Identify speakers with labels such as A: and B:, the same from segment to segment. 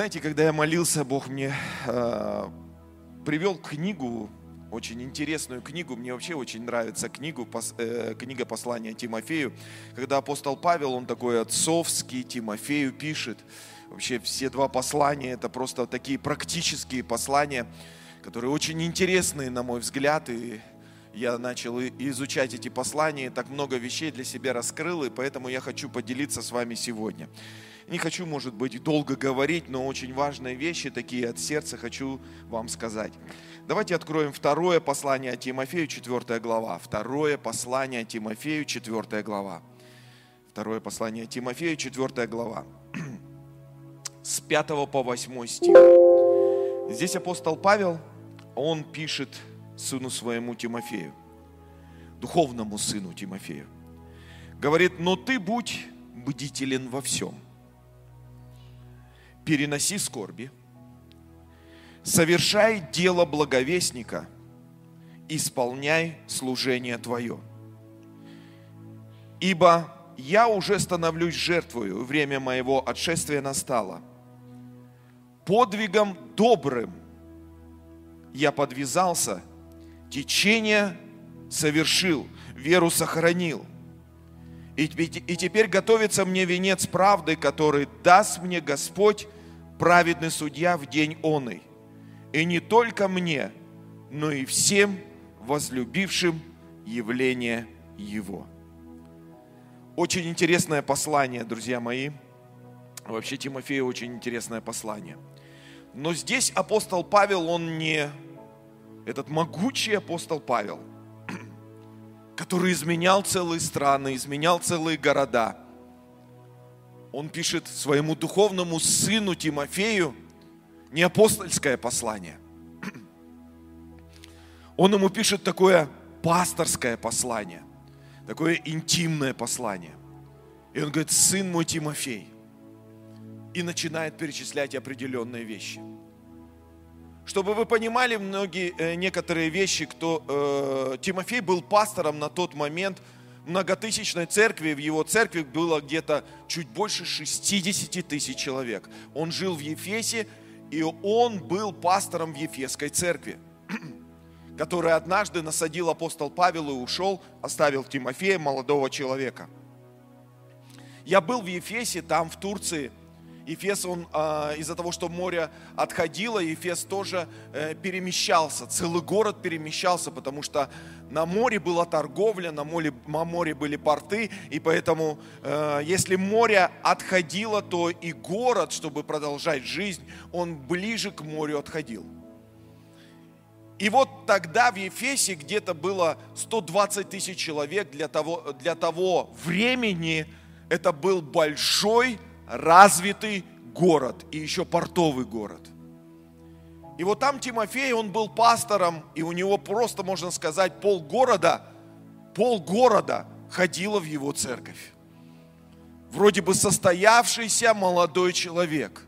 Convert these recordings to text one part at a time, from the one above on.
A: Знаете, когда я молился, Бог мне э, привел книгу, очень интересную книгу. Мне вообще очень нравится книгу, пос, э, книга послания Тимофею. Когда апостол Павел, он такой отцовский, Тимофею пишет. Вообще все два послания, это просто такие практические послания, которые очень интересные, на мой взгляд. И я начал изучать эти послания, так много вещей для себя раскрыл, и поэтому я хочу поделиться с вами сегодня. Не хочу, может быть, долго говорить, но очень важные вещи такие от сердца хочу вам сказать. Давайте откроем второе послание Тимофею, 4 глава. Второе послание Тимофею, 4 глава. Второе послание Тимофею, 4 глава. С 5 по 8 стих. Здесь апостол Павел, он пишет сыну своему Тимофею, духовному сыну Тимофею. Говорит, но ты будь бдителен во всем – переноси скорби, совершай дело благовестника, исполняй служение Твое. Ибо я уже становлюсь жертвою, время моего отшествия настало. Подвигом добрым я подвязался, течение совершил, веру сохранил. И, и теперь готовится мне венец правды, который даст мне Господь, праведный судья в день оный. И не только мне, но и всем возлюбившим явление Его. Очень интересное послание, друзья мои. Вообще Тимофею очень интересное послание. Но здесь апостол Павел, он не этот могучий апостол Павел – который изменял целые страны, изменял целые города. Он пишет своему духовному сыну Тимофею не апостольское послание. Он ему пишет такое пасторское послание, такое интимное послание. И он говорит, сын мой Тимофей. И начинает перечислять определенные вещи – чтобы вы понимали многие, э, некоторые вещи, кто э, Тимофей был пастором на тот момент многотысячной церкви, в его церкви было где-то чуть больше 60 тысяч человек. Он жил в Ефесе, и он был пастором в Ефесской церкви, который однажды насадил апостол Павел и ушел, оставил Тимофея, молодого человека. Я был в Ефесе, там в Турции – Ефес, он э, из-за того, что море отходило, Ефес тоже э, перемещался, целый город перемещался, потому что на море была торговля, на море, на море были порты, и поэтому, э, если море отходило, то и город, чтобы продолжать жизнь, он ближе к морю отходил. И вот тогда в Ефесе где-то было 120 тысяч человек для того, для того времени, это был большой развитый город и еще портовый город. И вот там Тимофей, он был пастором, и у него просто, можно сказать, полгорода, полгорода ходило в его церковь. Вроде бы состоявшийся молодой человек.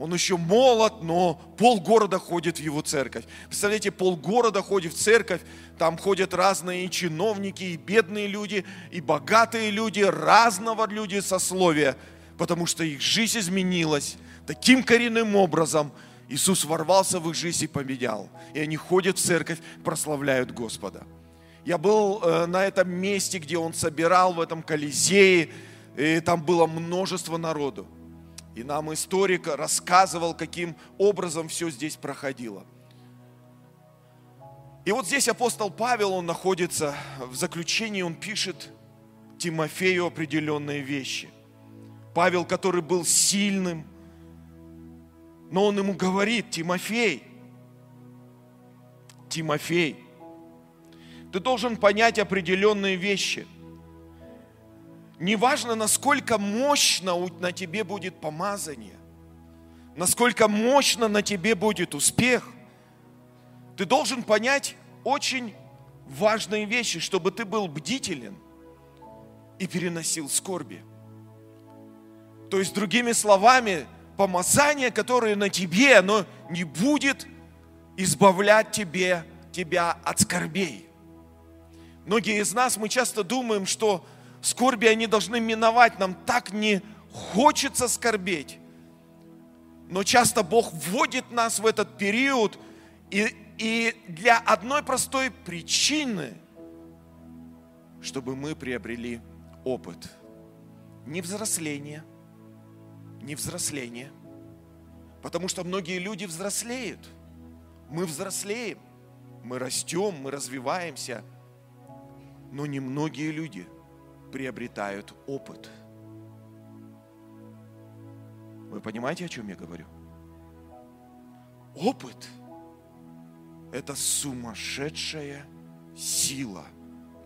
A: Он еще молод, но полгорода ходит в его церковь. Представляете, полгорода ходит в церковь, там ходят разные и чиновники, и бедные люди, и богатые люди, разного люди сословия – потому что их жизнь изменилась таким коренным образом. Иисус ворвался в их жизнь и поменял. И они ходят в церковь, прославляют Господа. Я был э, на этом месте, где он собирал, в этом Колизее, и там было множество народу. И нам историк рассказывал, каким образом все здесь проходило. И вот здесь апостол Павел, он находится в заключении, он пишет Тимофею определенные вещи – Павел, который был сильным, но он ему говорит, Тимофей, Тимофей, ты должен понять определенные вещи. Неважно, насколько мощно на тебе будет помазание, насколько мощно на тебе будет успех, ты должен понять очень важные вещи, чтобы ты был бдителен и переносил скорби. То есть, другими словами, помазание, которое на тебе, оно не будет избавлять тебе, тебя от скорбей. Многие из нас, мы часто думаем, что скорби, они должны миновать. Нам так не хочется скорбеть. Но часто Бог вводит нас в этот период, и, и для одной простой причины, чтобы мы приобрели опыт. Не взросление, не взросление. Потому что многие люди взрослеют. Мы взрослеем, мы растем, мы развиваемся. Но немногие люди приобретают опыт. Вы понимаете, о чем я говорю? Опыт – это сумасшедшая сила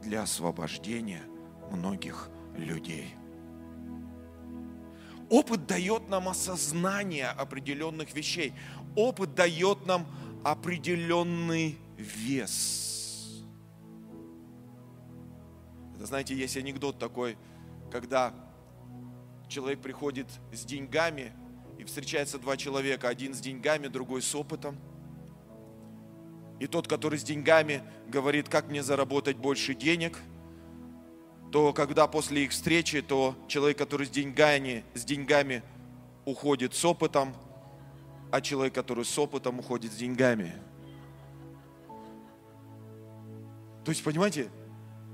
A: для освобождения многих людей. Опыт дает нам осознание определенных вещей. Опыт дает нам определенный вес. Знаете, есть анекдот такой, когда человек приходит с деньгами, и встречается два человека, один с деньгами, другой с опытом. И тот, который с деньгами, говорит, как мне заработать больше денег – то когда после их встречи, то человек, который с деньгами, с деньгами уходит с опытом, а человек, который с опытом уходит с деньгами. То есть, понимаете,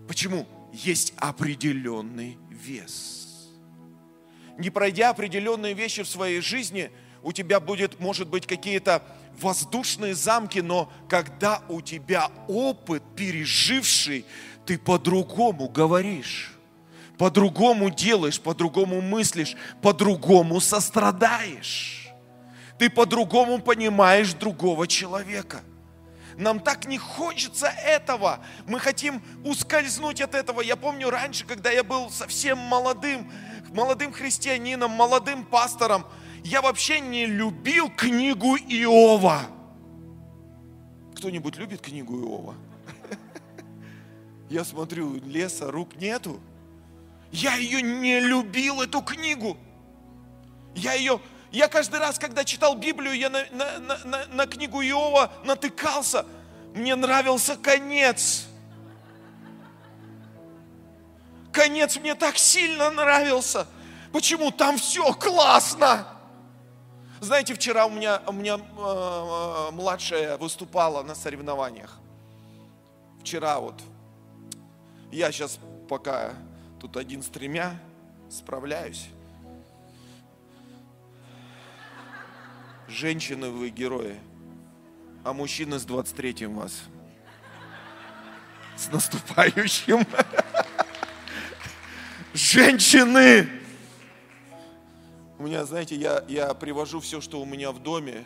A: почему? Есть определенный вес. Не пройдя определенные вещи в своей жизни, у тебя будет, может быть, какие-то воздушные замки, но когда у тебя опыт, переживший, ты по-другому говоришь, по-другому делаешь, по-другому мыслишь, по-другому сострадаешь. Ты по-другому понимаешь другого человека. Нам так не хочется этого. Мы хотим ускользнуть от этого. Я помню раньше, когда я был совсем молодым, молодым христианином, молодым пастором, я вообще не любил книгу Иова. Кто-нибудь любит книгу Иова? Я смотрю, леса, рук нету. Я ее не любил, эту книгу. Я ее, я каждый раз, когда читал Библию, я на, на, на, на книгу Иова натыкался. Мне нравился конец. Конец мне так сильно нравился. Почему? Там все классно. Знаете, вчера у меня, у меня э, младшая выступала на соревнованиях. Вчера вот я сейчас пока тут один с тремя справляюсь. Женщины вы герои, а мужчины с 23-м вас. С наступающим. Женщины! У меня, знаете, я, я привожу все, что у меня в доме,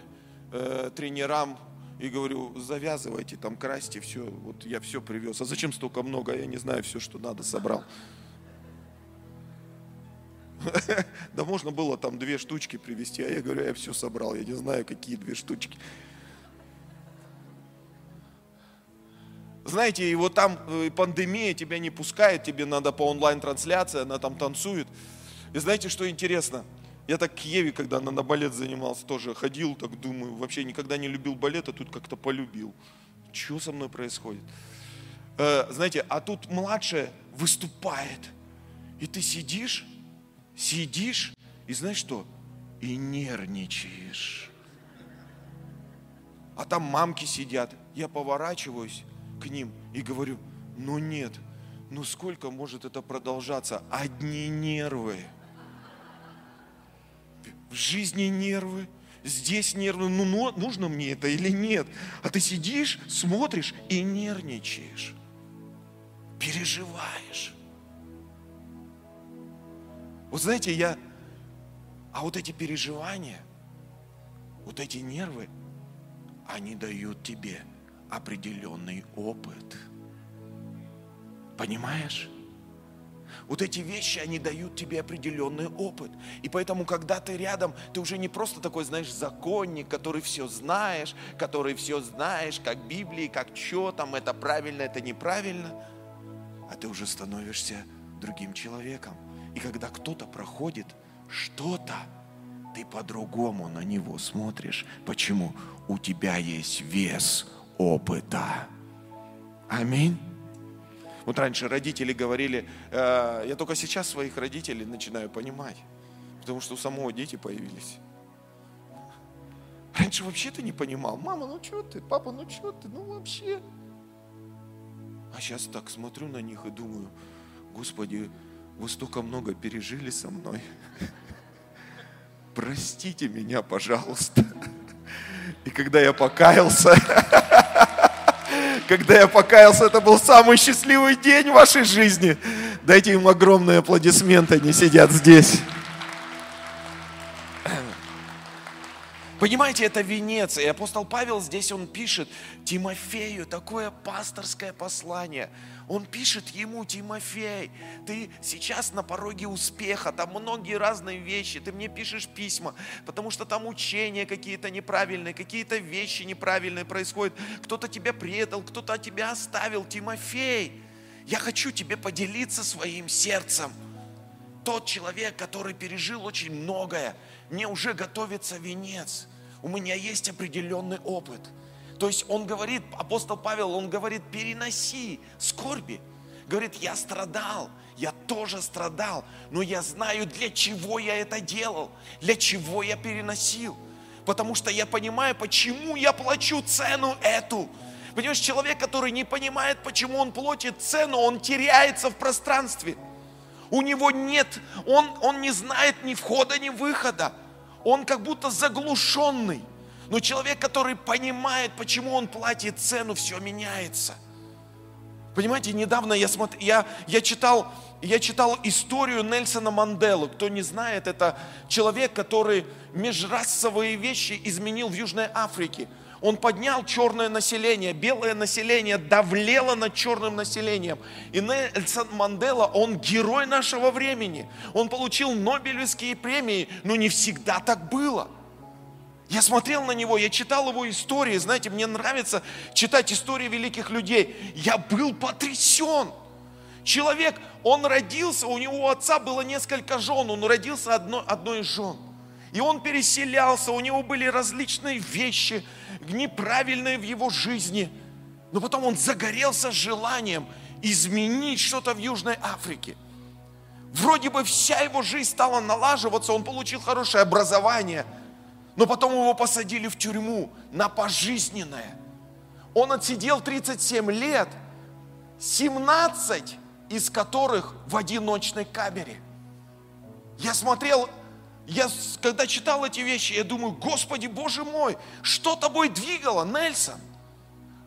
A: э, тренерам, и говорю, завязывайте, там красьте, все, вот я все привез. А зачем столько много? Я не знаю, все, что надо, собрал. Да можно было там две штучки привезти, а я говорю, я все собрал, я не знаю, какие две штучки. Знаете, и вот там э, пандемия тебя не пускает, тебе надо по онлайн-трансляции, она там танцует. И знаете, что интересно? Я так к Еве, когда она на балет занимался, тоже ходил, так думаю, вообще никогда не любил балет, а тут как-то полюбил. Что со мной происходит? Э, знаете, а тут младшая выступает, и ты сидишь, сидишь, и знаешь что? И нервничаешь. А там мамки сидят. Я поворачиваюсь к ним и говорю, ну нет, ну сколько может это продолжаться? Одни нервы в жизни нервы, здесь нервы, ну нужно мне это или нет. А ты сидишь, смотришь и нервничаешь, переживаешь. Вот знаете, я, а вот эти переживания, вот эти нервы, они дают тебе определенный опыт. Понимаешь? Вот эти вещи, они дают тебе определенный опыт. И поэтому, когда ты рядом, ты уже не просто такой, знаешь, законник, который все знаешь, который все знаешь, как Библии, как что там, это правильно, это неправильно, а ты уже становишься другим человеком. И когда кто-то проходит что-то, ты по-другому на него смотришь. Почему? У тебя есть вес опыта. Аминь. Вот раньше родители говорили, э, я только сейчас своих родителей начинаю понимать, потому что у самого дети появились. Раньше вообще ты не понимал. Мама, ну что ты? Папа, ну что ты? Ну вообще. А сейчас так смотрю на них и думаю, Господи, вы столько много пережили со мной. Простите меня, пожалуйста. И когда я покаялся, когда я покаялся, это был самый счастливый день в вашей жизни. Дайте им огромные аплодисменты, они сидят здесь. Понимаете, это венец. И апостол Павел здесь, он пишет Тимофею такое пасторское послание. Он пишет ему, Тимофей, ты сейчас на пороге успеха, там многие разные вещи, ты мне пишешь письма, потому что там учения какие-то неправильные, какие-то вещи неправильные происходят. Кто-то тебя предал, кто-то тебя оставил. Тимофей, я хочу тебе поделиться своим сердцем. Тот человек, который пережил очень многое, мне уже готовится венец у меня есть определенный опыт. То есть он говорит, апостол Павел, он говорит, переноси скорби. Говорит, я страдал, я тоже страдал, но я знаю, для чего я это делал, для чего я переносил. Потому что я понимаю, почему я плачу цену эту. Понимаешь, человек, который не понимает, почему он платит цену, он теряется в пространстве. У него нет, он, он не знает ни входа, ни выхода он как будто заглушенный. Но человек, который понимает, почему он платит цену, все меняется. Понимаете, недавно я, смотр... я, я, читал, я читал историю Нельсона Манделу. Кто не знает, это человек, который межрасовые вещи изменил в Южной Африке – он поднял черное население, белое население давлело над черным населением. И Нельсон Мандела, он герой нашего времени. Он получил Нобелевские премии, но не всегда так было. Я смотрел на него, я читал его истории. Знаете, мне нравится читать истории великих людей. Я был потрясен. Человек, он родился, у него у отца было несколько жен, он родился одной, одной из жен. И он переселялся, у него были различные вещи – неправильное в его жизни. Но потом он загорелся желанием изменить что-то в Южной Африке. Вроде бы вся его жизнь стала налаживаться, он получил хорошее образование, но потом его посадили в тюрьму на пожизненное. Он отсидел 37 лет, 17 из которых в одиночной камере. Я смотрел я, когда читал эти вещи, я думаю, Господи, Боже мой, что тобой двигало, Нельсон?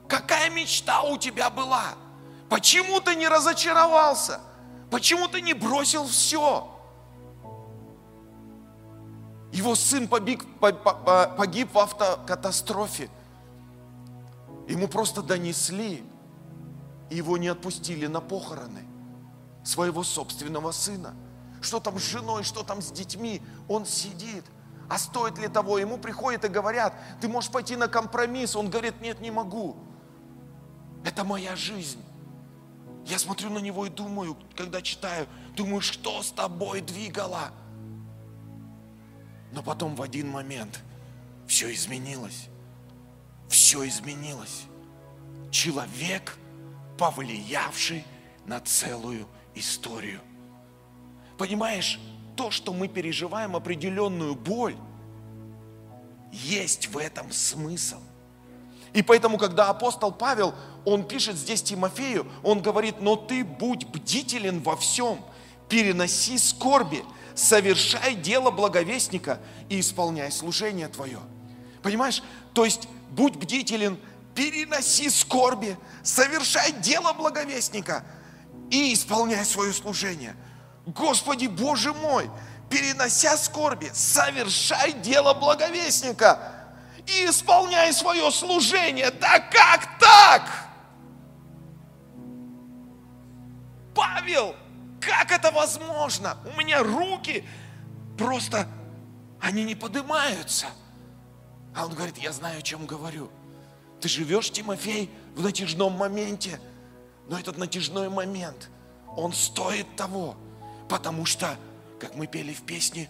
A: Какая мечта у тебя была? Почему ты не разочаровался? Почему ты не бросил все? Его сын погиб, погиб в автокатастрофе. Ему просто донесли, и его не отпустили на похороны своего собственного сына – что там с женой, что там с детьми. Он сидит. А стоит ли того? Ему приходят и говорят, ты можешь пойти на компромисс. Он говорит, нет, не могу. Это моя жизнь. Я смотрю на него и думаю, когда читаю, думаю, что с тобой двигало? Но потом в один момент все изменилось. Все изменилось. Человек, повлиявший на целую историю. Понимаешь, то, что мы переживаем определенную боль, есть в этом смысл. И поэтому, когда апостол Павел, он пишет здесь Тимофею, он говорит, но ты будь бдителен во всем, переноси скорби, совершай дело благовестника и исполняй служение твое. Понимаешь? То есть будь бдителен, переноси скорби, совершай дело благовестника и исполняй свое служение – Господи Боже мой, перенося скорби, совершай дело благовестника и исполняй свое служение. Да как так? Павел, как это возможно? У меня руки просто, они не поднимаются. А он говорит, я знаю, о чем говорю. Ты живешь, Тимофей, в натяжном моменте, но этот натяжной момент, он стоит того, Потому что, как мы пели в песне,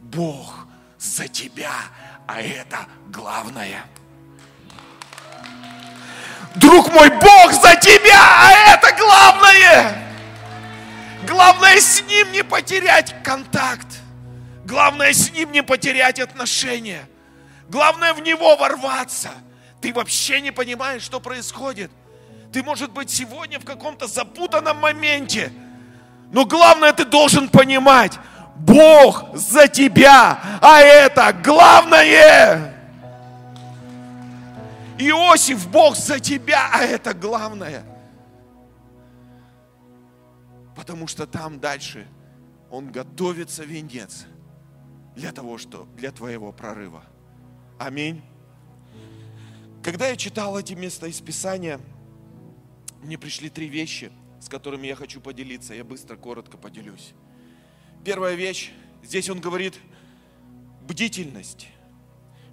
A: Бог за тебя, а это главное. Друг мой, Бог за тебя, а это главное. Главное с ним не потерять контакт. Главное с ним не потерять отношения. Главное в него ворваться. Ты вообще не понимаешь, что происходит. Ты, может быть, сегодня в каком-то запутанном моменте. Но главное, ты должен понимать, Бог за тебя, а это главное. Иосиф, Бог за тебя, а это главное. Потому что там дальше он готовится венец для того, что для твоего прорыва. Аминь. Когда я читал эти места из Писания, мне пришли три вещи, с которыми я хочу поделиться. Я быстро, коротко поделюсь. Первая вещь, здесь он говорит, бдительность.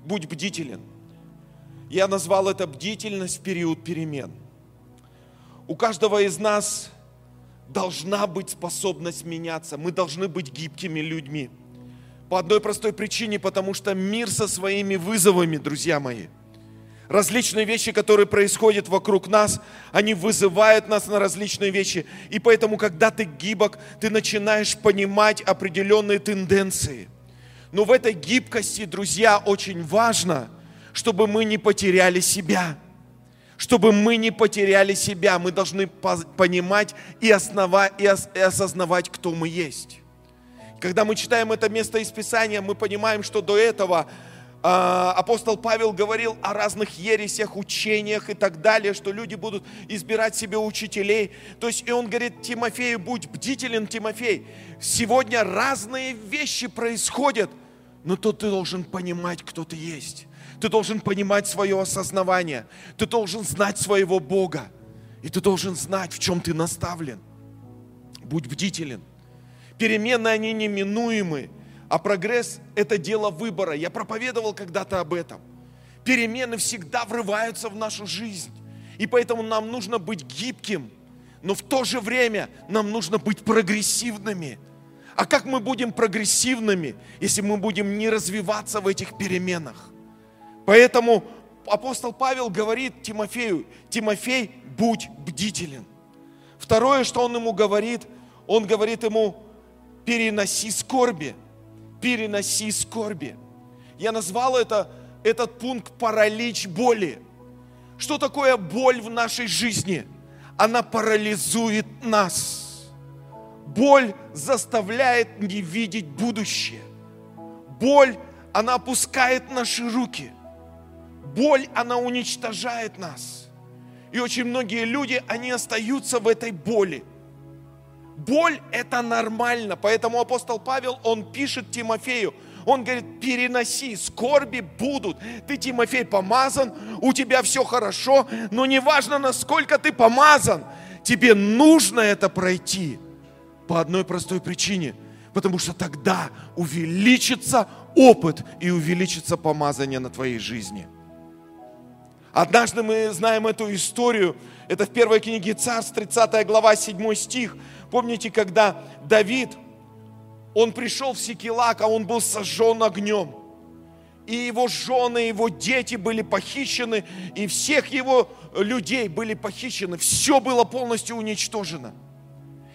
A: Будь бдителен. Я назвал это бдительность в период перемен. У каждого из нас должна быть способность меняться. Мы должны быть гибкими людьми. По одной простой причине, потому что мир со своими вызовами, друзья мои, различные вещи, которые происходят вокруг нас, они вызывают нас на различные вещи. И поэтому, когда ты гибок, ты начинаешь понимать определенные тенденции. Но в этой гибкости, друзья, очень важно, чтобы мы не потеряли себя. Чтобы мы не потеряли себя, мы должны понимать и, основать, и осознавать, кто мы есть. Когда мы читаем это место из Писания, мы понимаем, что до этого апостол Павел говорил о разных ересях, учениях и так далее, что люди будут избирать себе учителей. То есть, и он говорит Тимофею, будь бдителен, Тимофей. Сегодня разные вещи происходят, но то ты должен понимать, кто ты есть. Ты должен понимать свое осознавание. Ты должен знать своего Бога. И ты должен знать, в чем ты наставлен. Будь бдителен. Перемены, они неминуемы, а прогресс – это дело выбора. Я проповедовал когда-то об этом. Перемены всегда врываются в нашу жизнь. И поэтому нам нужно быть гибким, но в то же время нам нужно быть прогрессивными. А как мы будем прогрессивными, если мы будем не развиваться в этих переменах? Поэтому апостол Павел говорит Тимофею, Тимофей, будь бдителен. Второе, что он ему говорит, он говорит ему, переноси скорби. Переноси скорби. Я назвал это, этот пункт паралич боли. Что такое боль в нашей жизни? Она парализует нас. Боль заставляет не видеть будущее. Боль, она опускает наши руки. Боль, она уничтожает нас. И очень многие люди, они остаются в этой боли. Боль – это нормально. Поэтому апостол Павел, он пишет Тимофею, он говорит, переноси, скорби будут. Ты, Тимофей, помазан, у тебя все хорошо, но неважно, насколько ты помазан, тебе нужно это пройти. По одной простой причине. Потому что тогда увеличится опыт и увеличится помазание на твоей жизни. Однажды мы знаем эту историю. Это в первой книге Царств, 30 глава, 7 стих. Помните, когда Давид, он пришел в Секелак, а он был сожжен огнем. И его жены, его дети были похищены, и всех его людей были похищены. Все было полностью уничтожено.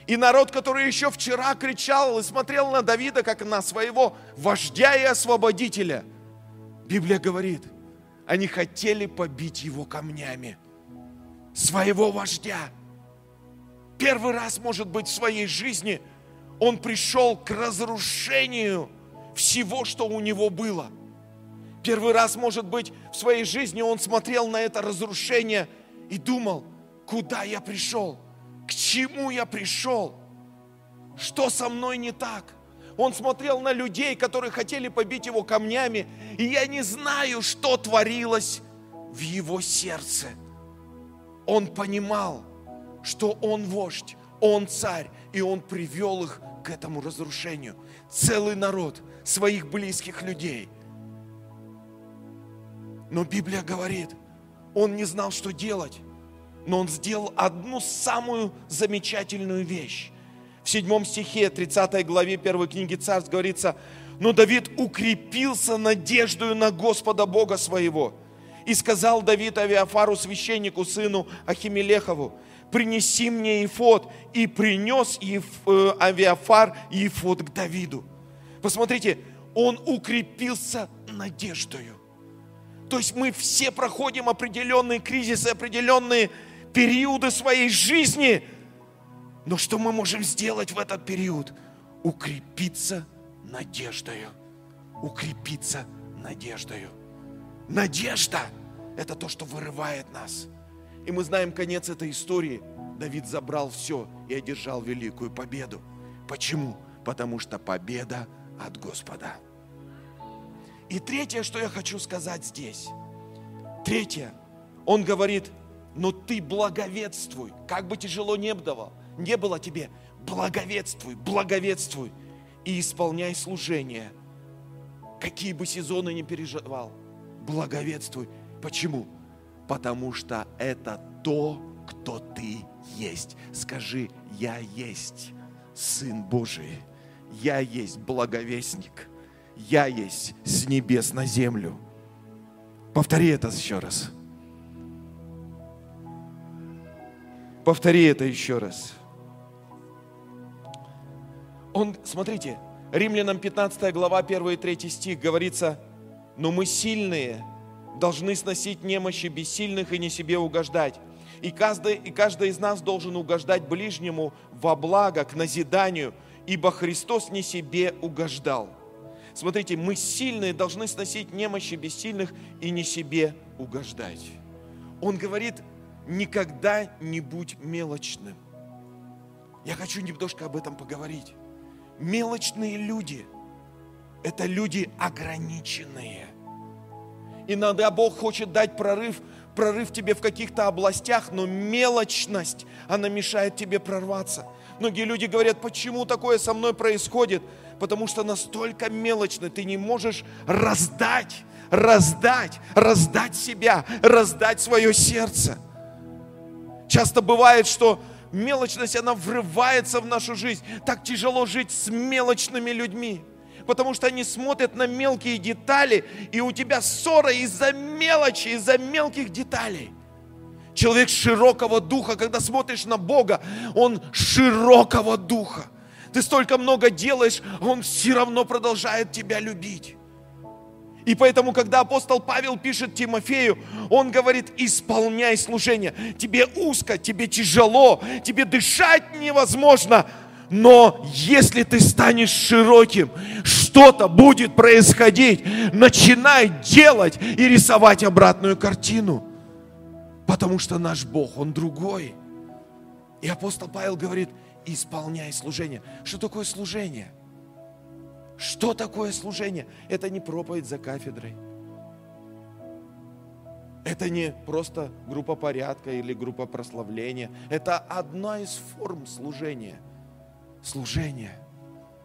A: И народ, который еще вчера кричал и смотрел на Давида, как на своего вождя и освободителя, Библия говорит, они хотели побить его камнями. Своего вождя – первый раз, может быть, в своей жизни он пришел к разрушению всего, что у него было. Первый раз, может быть, в своей жизни он смотрел на это разрушение и думал, куда я пришел, к чему я пришел, что со мной не так. Он смотрел на людей, которые хотели побить его камнями, и я не знаю, что творилось в его сердце. Он понимал, что Он вождь, Он царь, и Он привел их к этому разрушению. Целый народ, своих близких людей. Но Библия говорит, он не знал, что делать, но он сделал одну самую замечательную вещь. В седьмом стихе 30 главе первой книги Царств говорится, но Давид укрепился надеждою на Господа Бога своего. И сказал Давид Авиафару, священнику, сыну Ахимелехову, принеси мне Ефод. И принес э, Авиафар Ефод к Давиду. Посмотрите, он укрепился надеждою. То есть мы все проходим определенные кризисы, определенные периоды своей жизни. Но что мы можем сделать в этот период? Укрепиться надеждою. Укрепиться надеждою. Надежда – это то, что вырывает нас. И мы знаем конец этой истории. Давид забрал все и одержал великую победу. Почему? Потому что победа от Господа. И третье, что я хочу сказать здесь. Третье, он говорит, но ты благоведствуй, как бы тяжело не было, не было тебе, благоведствуй, благоведствуй и исполняй служение. Какие бы сезоны ни переживал, благоведствуй. Почему? Потому что это то, кто ты есть. Скажи, я есть Сын Божий, я есть благовестник, я есть с небес на землю. Повтори это еще раз. Повтори это еще раз. Он, смотрите, Римлянам 15 глава, 1 и 3 стих говорится, но мы сильные, должны сносить немощи бессильных и не себе угождать. И каждый, и каждый из нас должен угождать ближнему во благо, к назиданию, ибо Христос не себе угождал. Смотрите, мы сильные должны сносить немощи бессильных и не себе угождать. Он говорит, никогда не будь мелочным. Я хочу немножко об этом поговорить. Мелочные люди – это люди ограниченные. Иногда Бог хочет дать прорыв, прорыв тебе в каких-то областях, но мелочность, она мешает тебе прорваться. Многие люди говорят, почему такое со мной происходит? Потому что настолько мелочно ты не можешь раздать, раздать, раздать себя, раздать свое сердце. Часто бывает, что мелочность, она врывается в нашу жизнь. Так тяжело жить с мелочными людьми, потому что они смотрят на мелкие детали, и у тебя ссора из-за мелочи, из-за мелких деталей. Человек широкого духа, когда смотришь на Бога, он широкого духа. Ты столько много делаешь, он все равно продолжает тебя любить. И поэтому, когда апостол Павел пишет Тимофею, он говорит, исполняй служение. Тебе узко, тебе тяжело, тебе дышать невозможно. Но если ты станешь широким, что-то будет происходить. Начинай делать и рисовать обратную картину. Потому что наш Бог, Он другой. И апостол Павел говорит, исполняй служение. Что такое служение? Что такое служение? Это не проповедь за кафедрой. Это не просто группа порядка или группа прославления. Это одна из форм служения. Служение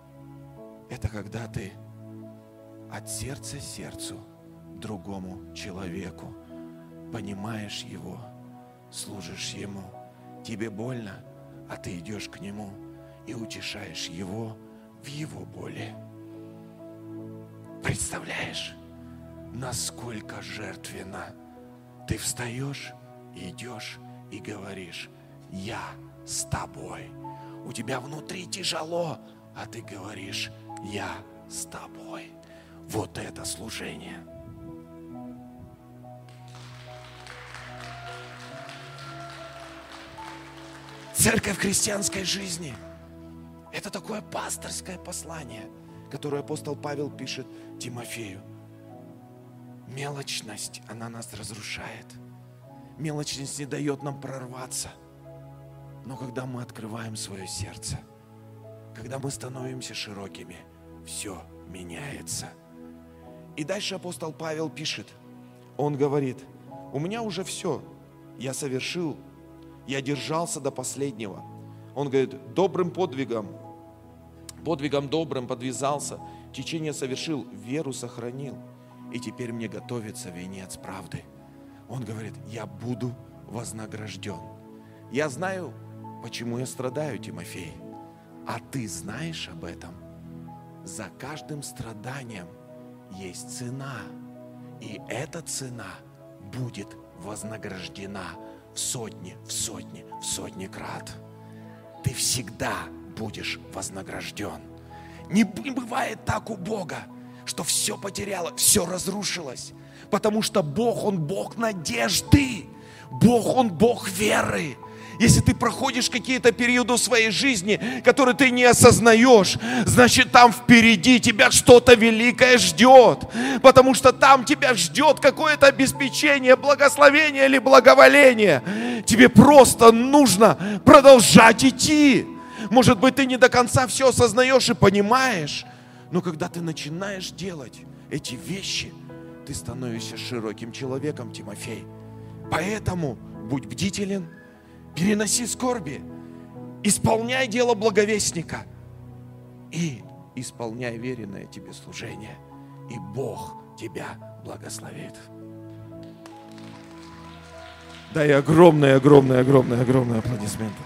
A: – это когда ты от сердца сердцу другому человеку понимаешь его, служишь ему. Тебе больно, а ты идешь к нему и утешаешь его в его боли. Представляешь, насколько жертвенно ты встаешь, идешь и говоришь, я с тобой. У тебя внутри тяжело, а ты говоришь, я с тобой. Вот это служение. Церковь христианской жизни – это такое пасторское послание – которую апостол Павел пишет Тимофею. Мелочность, она нас разрушает. Мелочность не дает нам прорваться. Но когда мы открываем свое сердце, когда мы становимся широкими, все меняется. И дальше апостол Павел пишет, он говорит, у меня уже все, я совершил, я держался до последнего. Он говорит, добрым подвигом подвигом добрым подвязался, течение совершил, веру сохранил. И теперь мне готовится венец правды. Он говорит, я буду вознагражден. Я знаю, почему я страдаю, Тимофей. А ты знаешь об этом? За каждым страданием есть цена. И эта цена будет вознаграждена в сотни, в сотни, в сотни крат. Ты всегда будешь вознагражден. Не бывает так у Бога, что все потеряло, все разрушилось. Потому что Бог, Он Бог надежды. Бог, Он Бог веры. Если ты проходишь какие-то периоды в своей жизни, которые ты не осознаешь, значит там впереди тебя что-то великое ждет. Потому что там тебя ждет какое-то обеспечение, благословение или благоволение. Тебе просто нужно продолжать идти. Может быть, ты не до конца все осознаешь и понимаешь, но когда ты начинаешь делать эти вещи, ты становишься широким человеком, Тимофей. Поэтому будь бдителен, переноси скорби, исполняй дело благовестника и исполняй веренное тебе служение. И Бог тебя благословит. Дай огромные, огромные, огромные, огромные аплодисменты.